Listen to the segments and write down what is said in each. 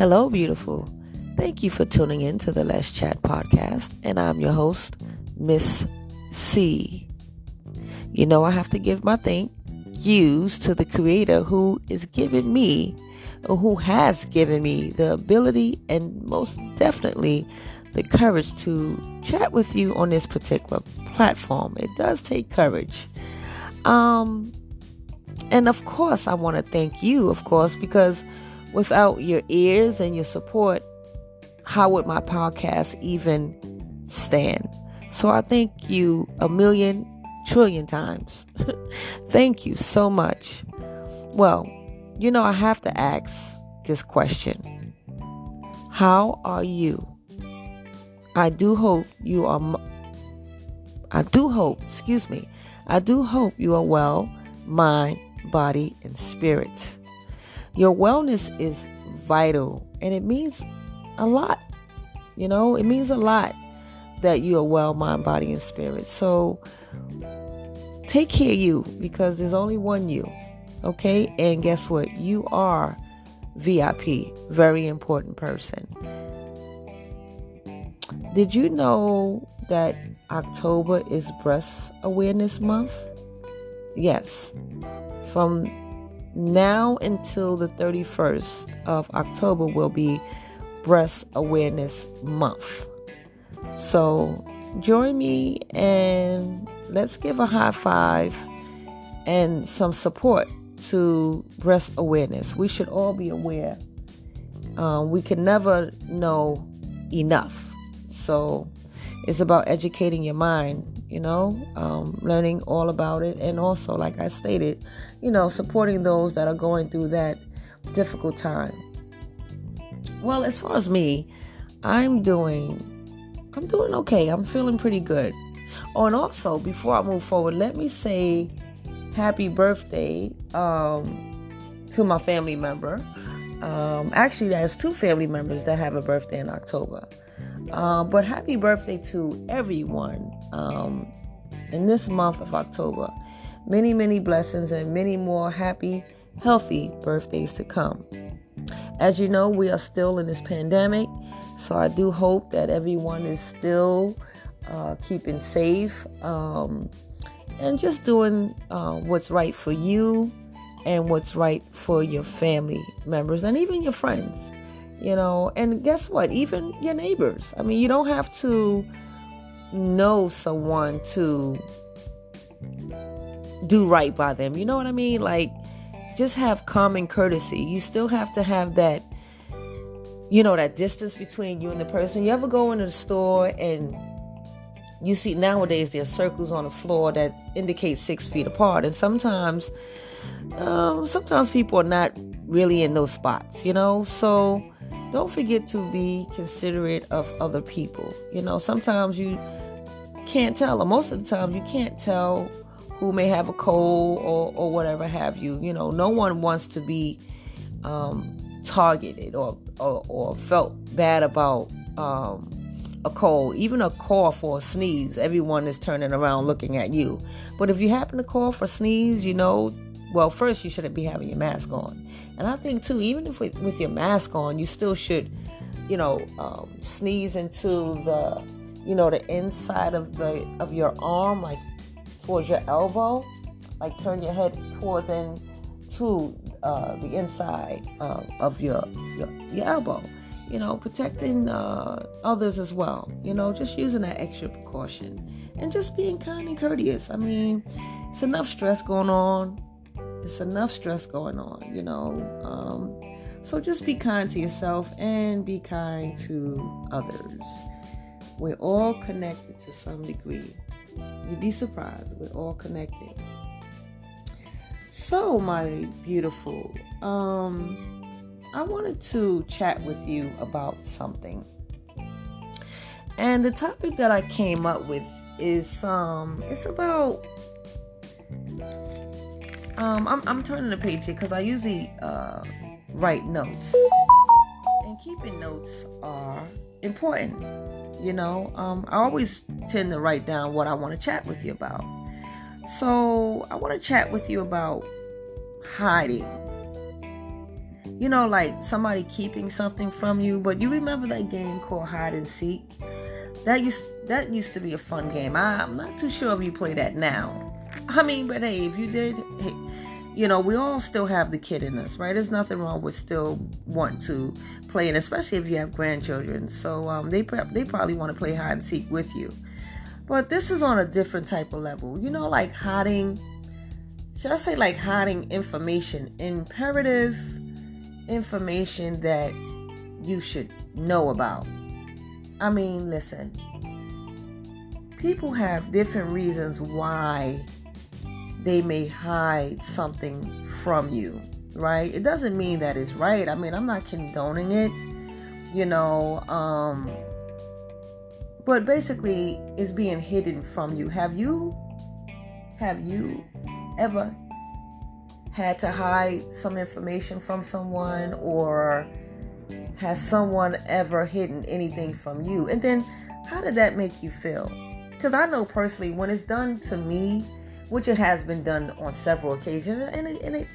Hello, beautiful. Thank you for tuning in to the Let's Chat podcast, and I'm your host, Miss C. You know, I have to give my thank yous to the Creator who is giving me, or who has given me, the ability and most definitely the courage to chat with you on this particular platform. It does take courage. Um, and of course, I want to thank you, of course, because without your ears and your support, how would my podcast even stand? So I thank you a million trillion times. thank you so much. Well, you know, I have to ask this question How are you? I do hope you are. I do hope, excuse me, I do hope you are well, mind, body, and spirit. Your wellness is vital and it means a lot. You know, it means a lot that you are well, mind, body, and spirit. So take care of you because there's only one you. Okay? And guess what? You are VIP, very important person. Did you know that October is Breast Awareness Month? Yes. From now until the 31st of October will be Breast Awareness Month. So join me and let's give a high five and some support to breast awareness. We should all be aware. Um, we can never know enough. So it's about educating your mind, you know, um, learning all about it. And also, like I stated, you know, supporting those that are going through that difficult time. Well, as far as me, I'm doing I'm doing okay. I'm feeling pretty good. Oh, and also before I move forward, let me say happy birthday um, to my family member. Um, actually, there's two family members that have a birthday in October. Uh, but happy birthday to everyone um, in this month of October. Many, many blessings and many more happy, healthy birthdays to come. As you know, we are still in this pandemic, so I do hope that everyone is still uh, keeping safe um, and just doing uh, what's right for you and what's right for your family members and even your friends you know and guess what? Even your neighbors. I mean you don't have to know someone to do right by them. You know what i mean? Like just have common courtesy. You still have to have that you know that distance between you and the person. You ever go into the store and you see nowadays there's circles on the floor that indicate six feet apart and sometimes um, sometimes people are not really in those spots you know? So don't forget to be considerate of other people. You know, sometimes you can't tell, or most of the time you can't tell who may have a cold or, or whatever have you. You know, no one wants to be um, targeted or, or, or, felt bad about um, a cold, even a cough or a sneeze. Everyone is turning around looking at you. But if you happen to cough or sneeze, you know, well, first you shouldn't be having your mask on. And I think too, even if with, with your mask on, you still should, you know, um, sneeze into the, you know, the inside of the of your arm, like towards your elbow, like turn your head towards and to uh, the inside uh, of your, your your elbow. You know, protecting uh, others as well. You know, just using that extra precaution and just being kind and courteous. I mean, it's enough stress going on it's enough stress going on, you know. Um, so just be kind to yourself and be kind to others. We're all connected to some degree. You'd be surprised. We're all connected. So, my beautiful, um, I wanted to chat with you about something. And the topic that I came up with is um it's about um, I'm, I'm turning the page here because I usually uh, write notes. And keeping notes are important. You know, um, I always tend to write down what I want to chat with you about. So I want to chat with you about hiding. you know, like somebody keeping something from you. But you remember that game called hide and seek? That used that used to be a fun game. I, I'm not too sure if you play that now. I mean, but hey, if you did, hey, you know, we all still have the kid in us, right? There's nothing wrong with still want to play, and especially if you have grandchildren. So um, they they probably want to play hide and seek with you. But this is on a different type of level. You know, like hiding. Should I say like hiding information, imperative information that you should know about? I mean, listen. People have different reasons why they may hide something from you, right? It doesn't mean that it's right. I mean, I'm not condoning it, you know, um, but basically it's being hidden from you. Have you have you ever had to hide some information from someone or has someone ever hidden anything from you? And then how did that make you feel? Because I know personally, when it's done to me, which it has been done on several occasions, and it, and it,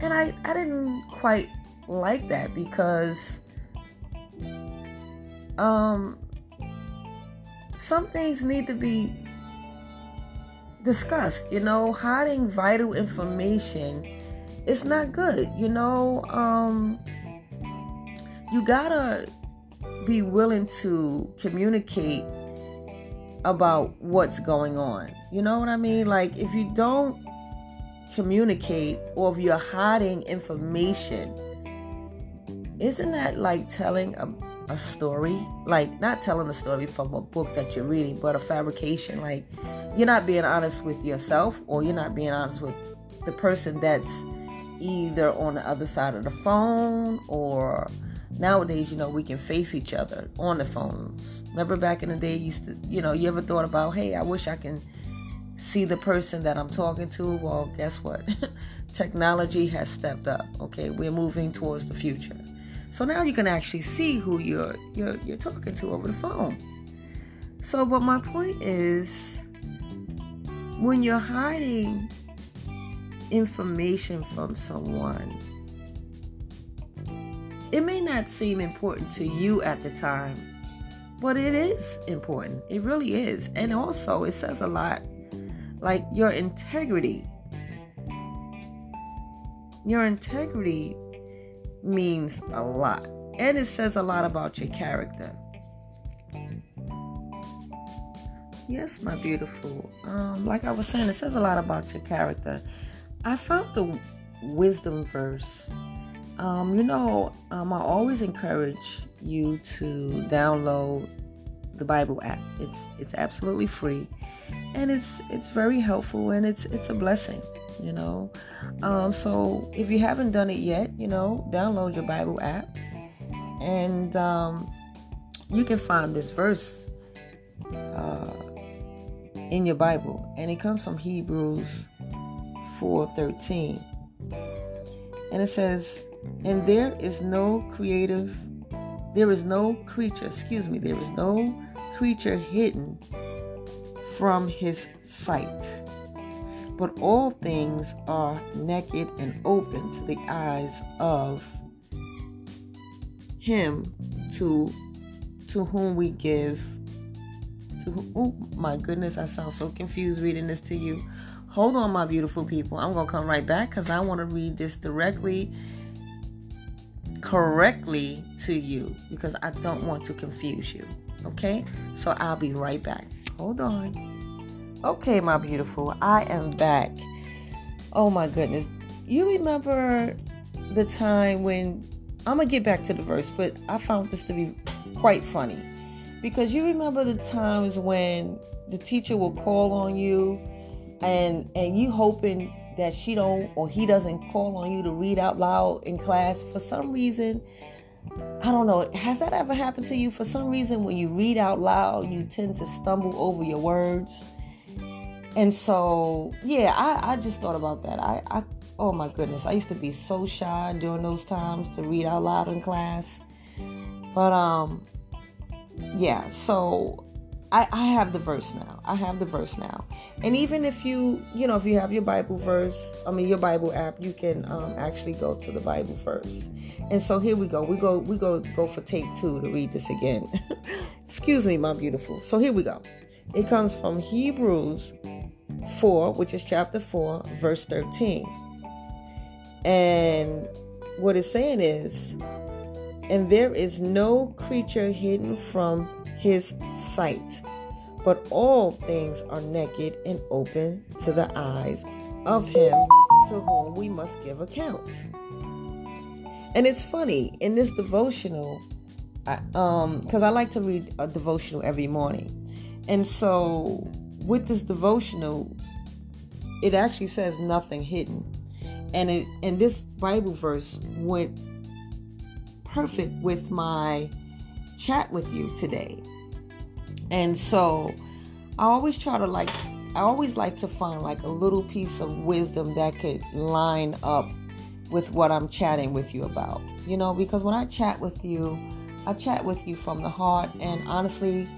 and I I didn't quite like that because um some things need to be discussed. You know, hiding vital information is not good. You know, um you gotta be willing to communicate about what's going on. You know what I mean? Like, if you don't communicate or if you're hiding information, isn't that like telling a, a story? Like, not telling a story from a book that you're reading, but a fabrication. Like, you're not being honest with yourself or you're not being honest with the person that's either on the other side of the phone or nowadays, you know, we can face each other on the phones. Remember back in the day, used to, you know, you ever thought about, hey, I wish I can see the person that I'm talking to? Well, guess what? Technology has stepped up. Okay, we're moving towards the future. So now you can actually see who you're you're you're talking to over the phone. So, but my point is, when you're hiding information from someone it may not seem important to you at the time, but it is important. It really is. And also, it says a lot like your integrity. Your integrity means a lot, and it says a lot about your character. Yes, my beautiful. Um, like I was saying, it says a lot about your character. I found the wisdom verse um, you know, um, I always encourage you to download the Bible app. It's it's absolutely free, and it's it's very helpful and it's it's a blessing. You know, um, so if you haven't done it yet, you know, download your Bible app, and um, you can find this verse uh, in your Bible, and it comes from Hebrews four thirteen, and it says and there is no creative, there is no creature, excuse me, there is no creature hidden from his sight. But all things are naked and open to the eyes of him to to whom we give to whom, oh my goodness i sound so confused reading this to you hold on my beautiful people i'm gonna come right back because i want to read this directly correctly to you because I don't want to confuse you. Okay? So I'll be right back. Hold on. Okay, my beautiful, I am back. Oh my goodness. You remember the time when I'm going to get back to the verse, but I found this to be quite funny. Because you remember the times when the teacher will call on you and and you hoping that she don't or he doesn't call on you to read out loud in class for some reason I don't know. Has that ever happened to you? For some reason, when you read out loud, you tend to stumble over your words. And so, yeah, I, I just thought about that. I, I, oh my goodness, I used to be so shy during those times to read out loud in class. But, um, yeah, so I, I have the verse now. I have the verse now. And even if you, you know, if you have your Bible verse, I mean your Bible app, you can um, actually go to the Bible verse. And so here we go. We go we go go for take two to read this again. Excuse me, my beautiful. So here we go. It comes from Hebrews 4, which is chapter 4, verse 13. And what it's saying is, and there is no creature hidden from his sight. But all things are naked and open to the eyes of him to whom we must give account. And it's funny in this devotional, I, um, because I like to read a devotional every morning, and so with this devotional, it actually says nothing hidden, and it and this Bible verse went perfect with my chat with you today and so I always try to like, I always like to find like a little piece of wisdom that could line up with what I'm chatting with you about. You know, because when I chat with you, I chat with you from the heart. And honestly,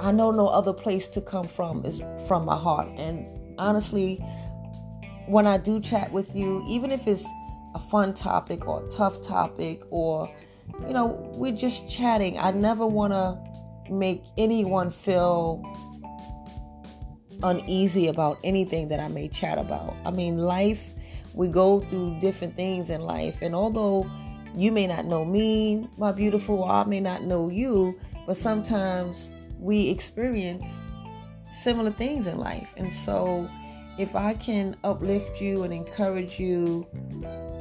I know no other place to come from is from my heart. And honestly, when I do chat with you, even if it's a fun topic or a tough topic or, you know, we're just chatting, I never want to make anyone feel uneasy about anything that I may chat about. I mean, life, we go through different things in life, and although you may not know me, my beautiful, I may not know you, but sometimes we experience similar things in life. And so, if I can uplift you and encourage you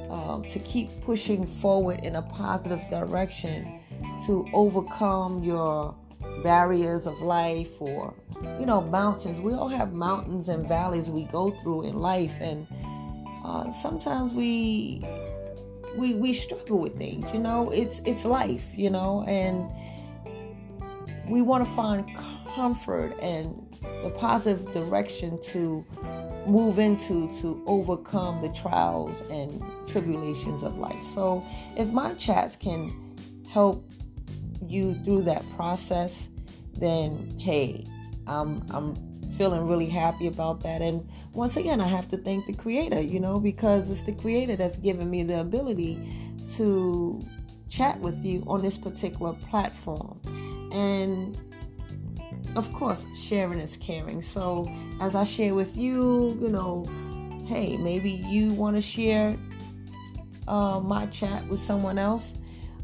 um, to keep pushing forward in a positive direction to overcome your barriers of life or you know mountains. We all have mountains and valleys we go through in life and uh, sometimes we we we struggle with things you know? It's it's life you know? And we want to find comfort and the positive direction to move into to overcome the trials and tribulations of life. So if my chats can help you through that process, then hey, I'm I'm feeling really happy about that. And once again, I have to thank the creator, you know, because it's the creator that's given me the ability to chat with you on this particular platform. And of course, sharing is caring. So as I share with you, you know, hey, maybe you want to share uh, my chat with someone else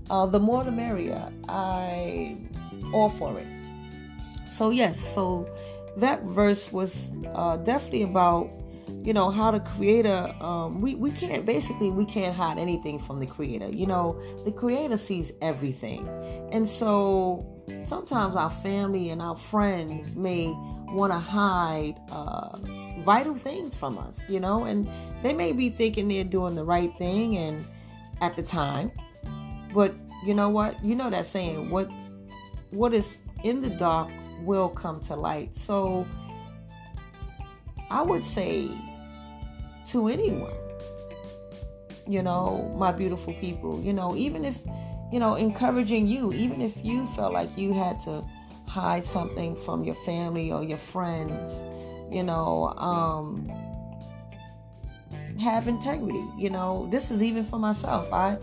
uh, the more the merrier. I all for it. So yes, so that verse was uh, definitely about you know how the creator um, we, we can't basically we can't hide anything from the creator you know the creator sees everything and so sometimes our family and our friends may want to hide uh, vital things from us you know and they may be thinking they're doing the right thing and at the time but you know what? You know that saying, what what is in the dark will come to light. So I would say to anyone, you know, my beautiful people, you know, even if, you know, encouraging you, even if you felt like you had to hide something from your family or your friends, you know, um, have integrity. You know, this is even for myself. I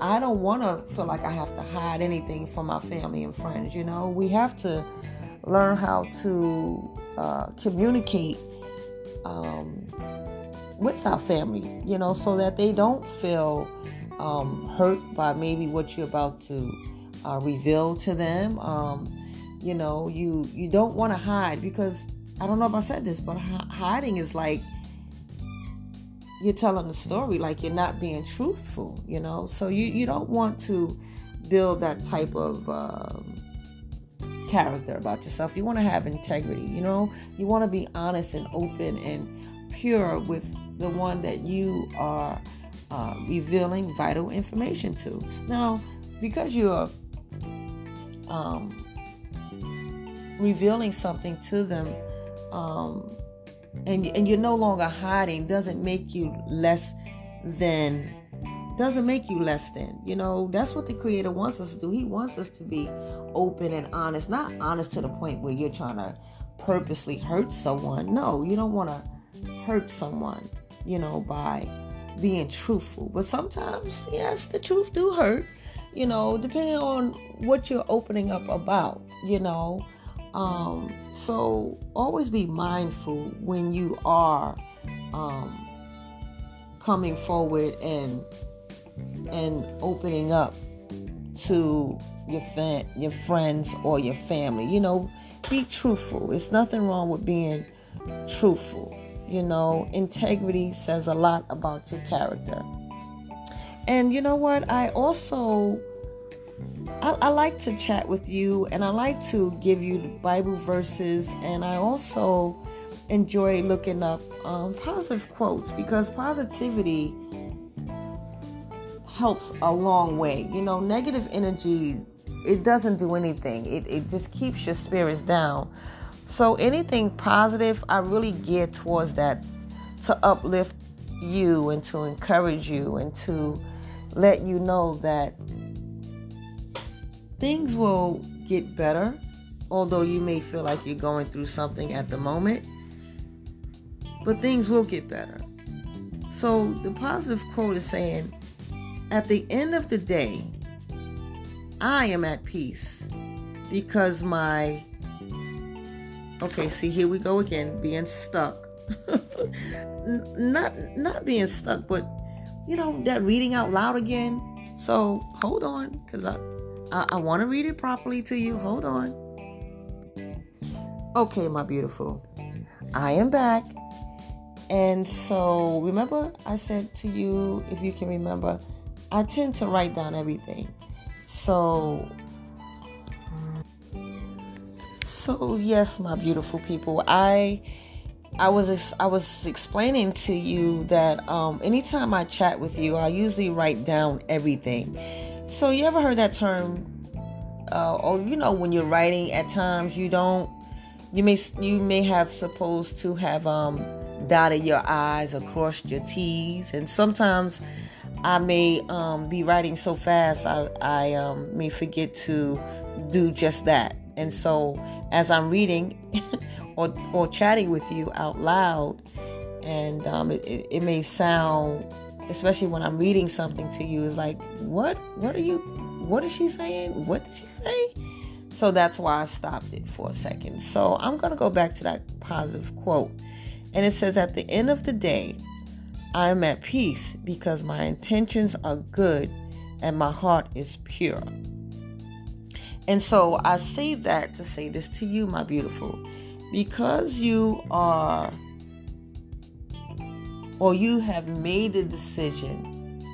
I don't want to feel like I have to hide anything from my family and friends. You know, we have to learn how to uh, communicate um, with our family, you know, so that they don't feel um, hurt by maybe what you're about to uh, reveal to them. Um, you know, you you don't want to hide because I don't know if I said this, but hiding is like you're telling the story like you're not being truthful you know? So you you don't want to build that type of um, character about yourself. You want to have integrity you know? You want to be honest and open and pure with the one that you are uh, revealing vital information to. Now because you're um, revealing something to them um, and and you're no longer hiding doesn't make you less than doesn't make you less than. You know, that's what the creator wants us to do. He wants us to be open and honest, not honest to the point where you're trying to purposely hurt someone. No, you don't want to hurt someone, you know, by being truthful. But sometimes, yes, the truth do hurt, you know, depending on what you're opening up about, you know. Um, so always be mindful when you are um, coming forward and and opening up to your fa- your friends or your family. You know, be truthful. It's nothing wrong with being truthful. You know, integrity says a lot about your character. And you know what? I also I, I, like to chat with you and I like to give you Bible verses and I also enjoy looking up um, positive quotes because positivity helps a long way. You know, negative energy it doesn't do anything. It it just keeps your spirits down. So anything positive, I really gear towards that to uplift you and to encourage you and to let you know that things will get better, although you may feel like you're going through something at the moment. But things will get better. So the positive quote is saying, at the end of the day, I am at peace because my okay see here we go again being stuck not not being stuck but you know that reading out loud again so hold on because I, I i want to read it properly to you. Hold on. Okay my beautiful. I am back. And so remember i said to you if you can remember i tend to write down everything. So so yes, my beautiful people, I I was I was explaining to you that um, anytime I chat with you, I usually write down everything. So you ever heard that term? Uh, or you know, when you're writing, at times you don't. You may you may have supposed to have um, dotted your I's or crossed your T's, and sometimes I may um, be writing so fast I, I um, may forget to do just that. And so as I'm reading or, or chatting with you out loud, and um, it, it, may sound, especially when I'm reading something to you, is like, what? What are you? What is she saying? What did she say? So that's why I stopped it for a second. So I'm going to go back to that positive quote. And it says, At the end of the day, I am at peace because my intentions are good and my heart is pure. And so I say that to say this to you, my beautiful, because you are or you have made the decision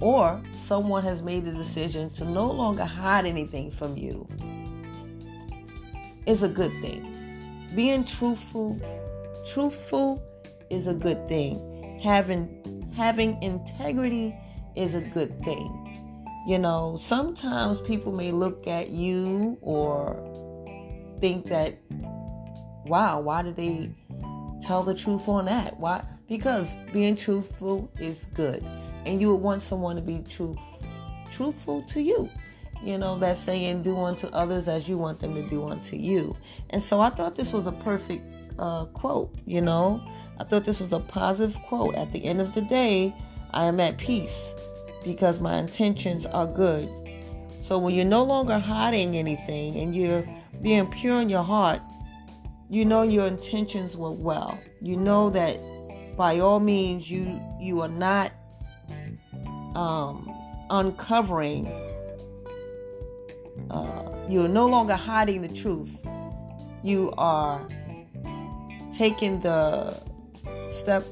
or someone has made the decision to no longer hide anything from you is a good thing. Being truthful, truthful is a good thing. Having having integrity is a good thing. You know, sometimes people may look at you or think that wow, why did they tell the truth on that? Why? Because being truthful is good. And you would want someone to be truth truthful to you. You know, that saying, do unto others as you want them to do unto you. And so I thought this was a perfect uh, quote, you know. I thought this was a positive quote. At the end of the day, I am at peace because my intentions are good. So when you're no longer hiding anything and you're being pure in your heart, you know your intentions were well. You know that by all means you you are not um, uncovering. Uh, you're no longer hiding the truth. You are taking the steps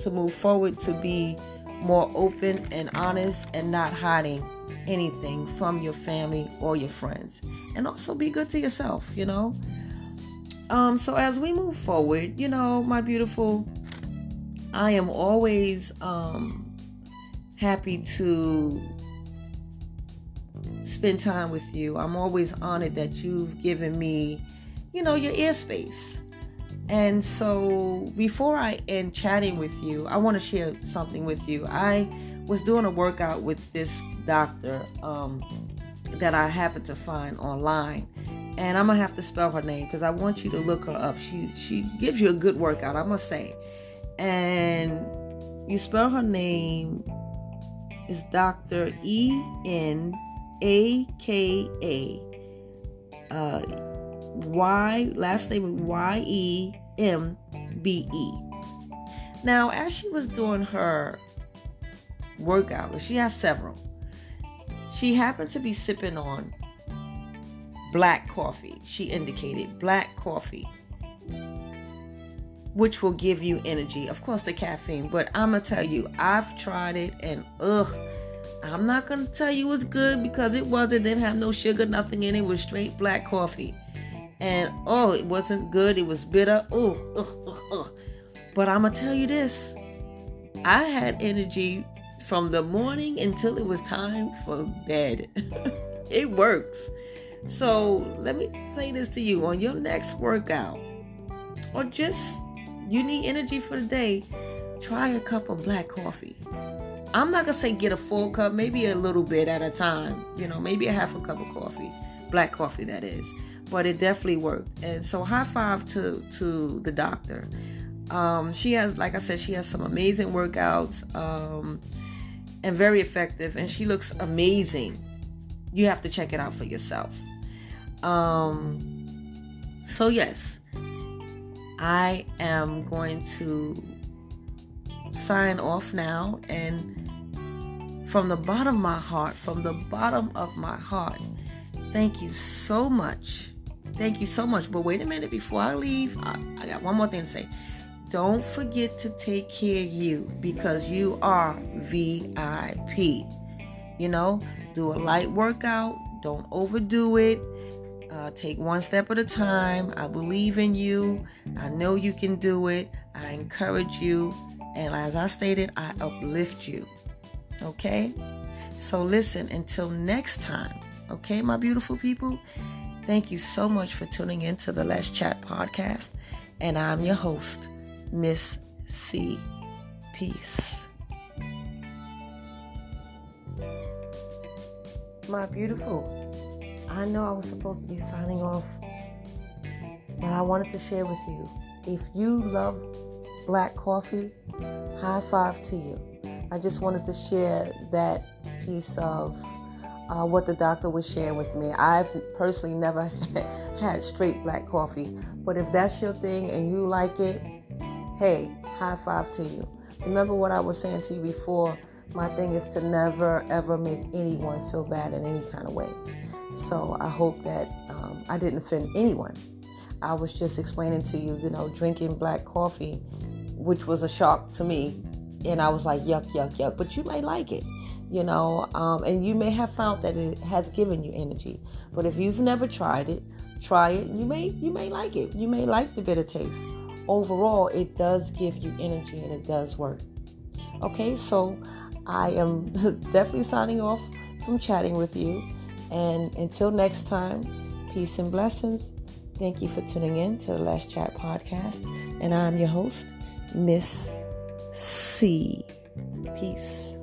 to move forward to be more open and honest and not hiding anything from your family or your friends. And also be good to yourself, you know. Um, so as we move forward, you know, my beautiful, I am always um, happy to spend time with you. I'm always honored that you've given me, you know, your ear space And so, before I end chatting with you, I want to share something with you. I was doing a workout with this doctor um, that I happened to find online, and I'm gonna have to spell her name because I want you to look her up. She she gives you a good workout, I must say. And you spell her name is Dr. E N A K A. Uh, y last name Y E M B E. Now, as she was doing her workout, she has several. She happened to be sipping on black coffee. She indicated black coffee, which will give you energy. Of course, the caffeine, but I'm gonna tell you, I've tried it and ugh. I'm not gonna tell you it's good because it wasn't. Didn't have no sugar, nothing in it. it was straight black coffee, and oh, it wasn't good. It was bitter. Ugh, ugh, ugh. but I'm gonna tell you this: I had energy from the morning until it was time for bed. it works. So let me say this to you on your next workout, or just you need energy for the day, try a cup of black coffee. I'm not gonna say get a full cup, maybe a little bit at a time, you know, maybe a half a cup of coffee, black coffee that is. But it definitely worked. And so high five to to the doctor. Um, she has, like I said, she has some amazing workouts um, and very effective, and she looks amazing. You have to check it out for yourself. Um, so, yes, I am going to sign off now. And from the bottom of my heart, from the bottom of my heart, thank you so much. Thank you so much. But wait a minute before I leave, I, I got one more thing to say. Don't forget to take care of you because you are VIP. You know, do a light workout, don't overdo it. Uh, take one step at a time. I believe in you. I know you can do it. I encourage you. And as I stated, I uplift you. Okay? So listen, until next time, okay, my beautiful people, thank you so much for tuning in to the Let's Chat podcast. And I'm your host, Miss C. Peace. My beautiful. I know I was supposed to be signing off, but I wanted to share with you. If you love black coffee, high five to you. I just wanted to share that piece of uh, what the doctor was sharing with me. I've personally never had straight black coffee, but if that's your thing and you like it, hey, high five to you. Remember what I was saying to you before? My thing is to never ever make anyone feel bad in any kind of way. So I hope that um, I didn't offend anyone. I was just explaining to you, you know, drinking black coffee, which was a shock to me. And I was like, yuck, yuck, yuck. But you may like it, you know, um, and you may have found that it has given you energy. But if you've never tried it, try it. You may, you may like it. You may like the bitter taste. Overall, it does give you energy and it does work. Okay, so I am definitely signing off from chatting with you. And until next time, peace and blessings. Thank you for tuning in to the Let's Chat podcast. And I'm your host, Miss C. Peace.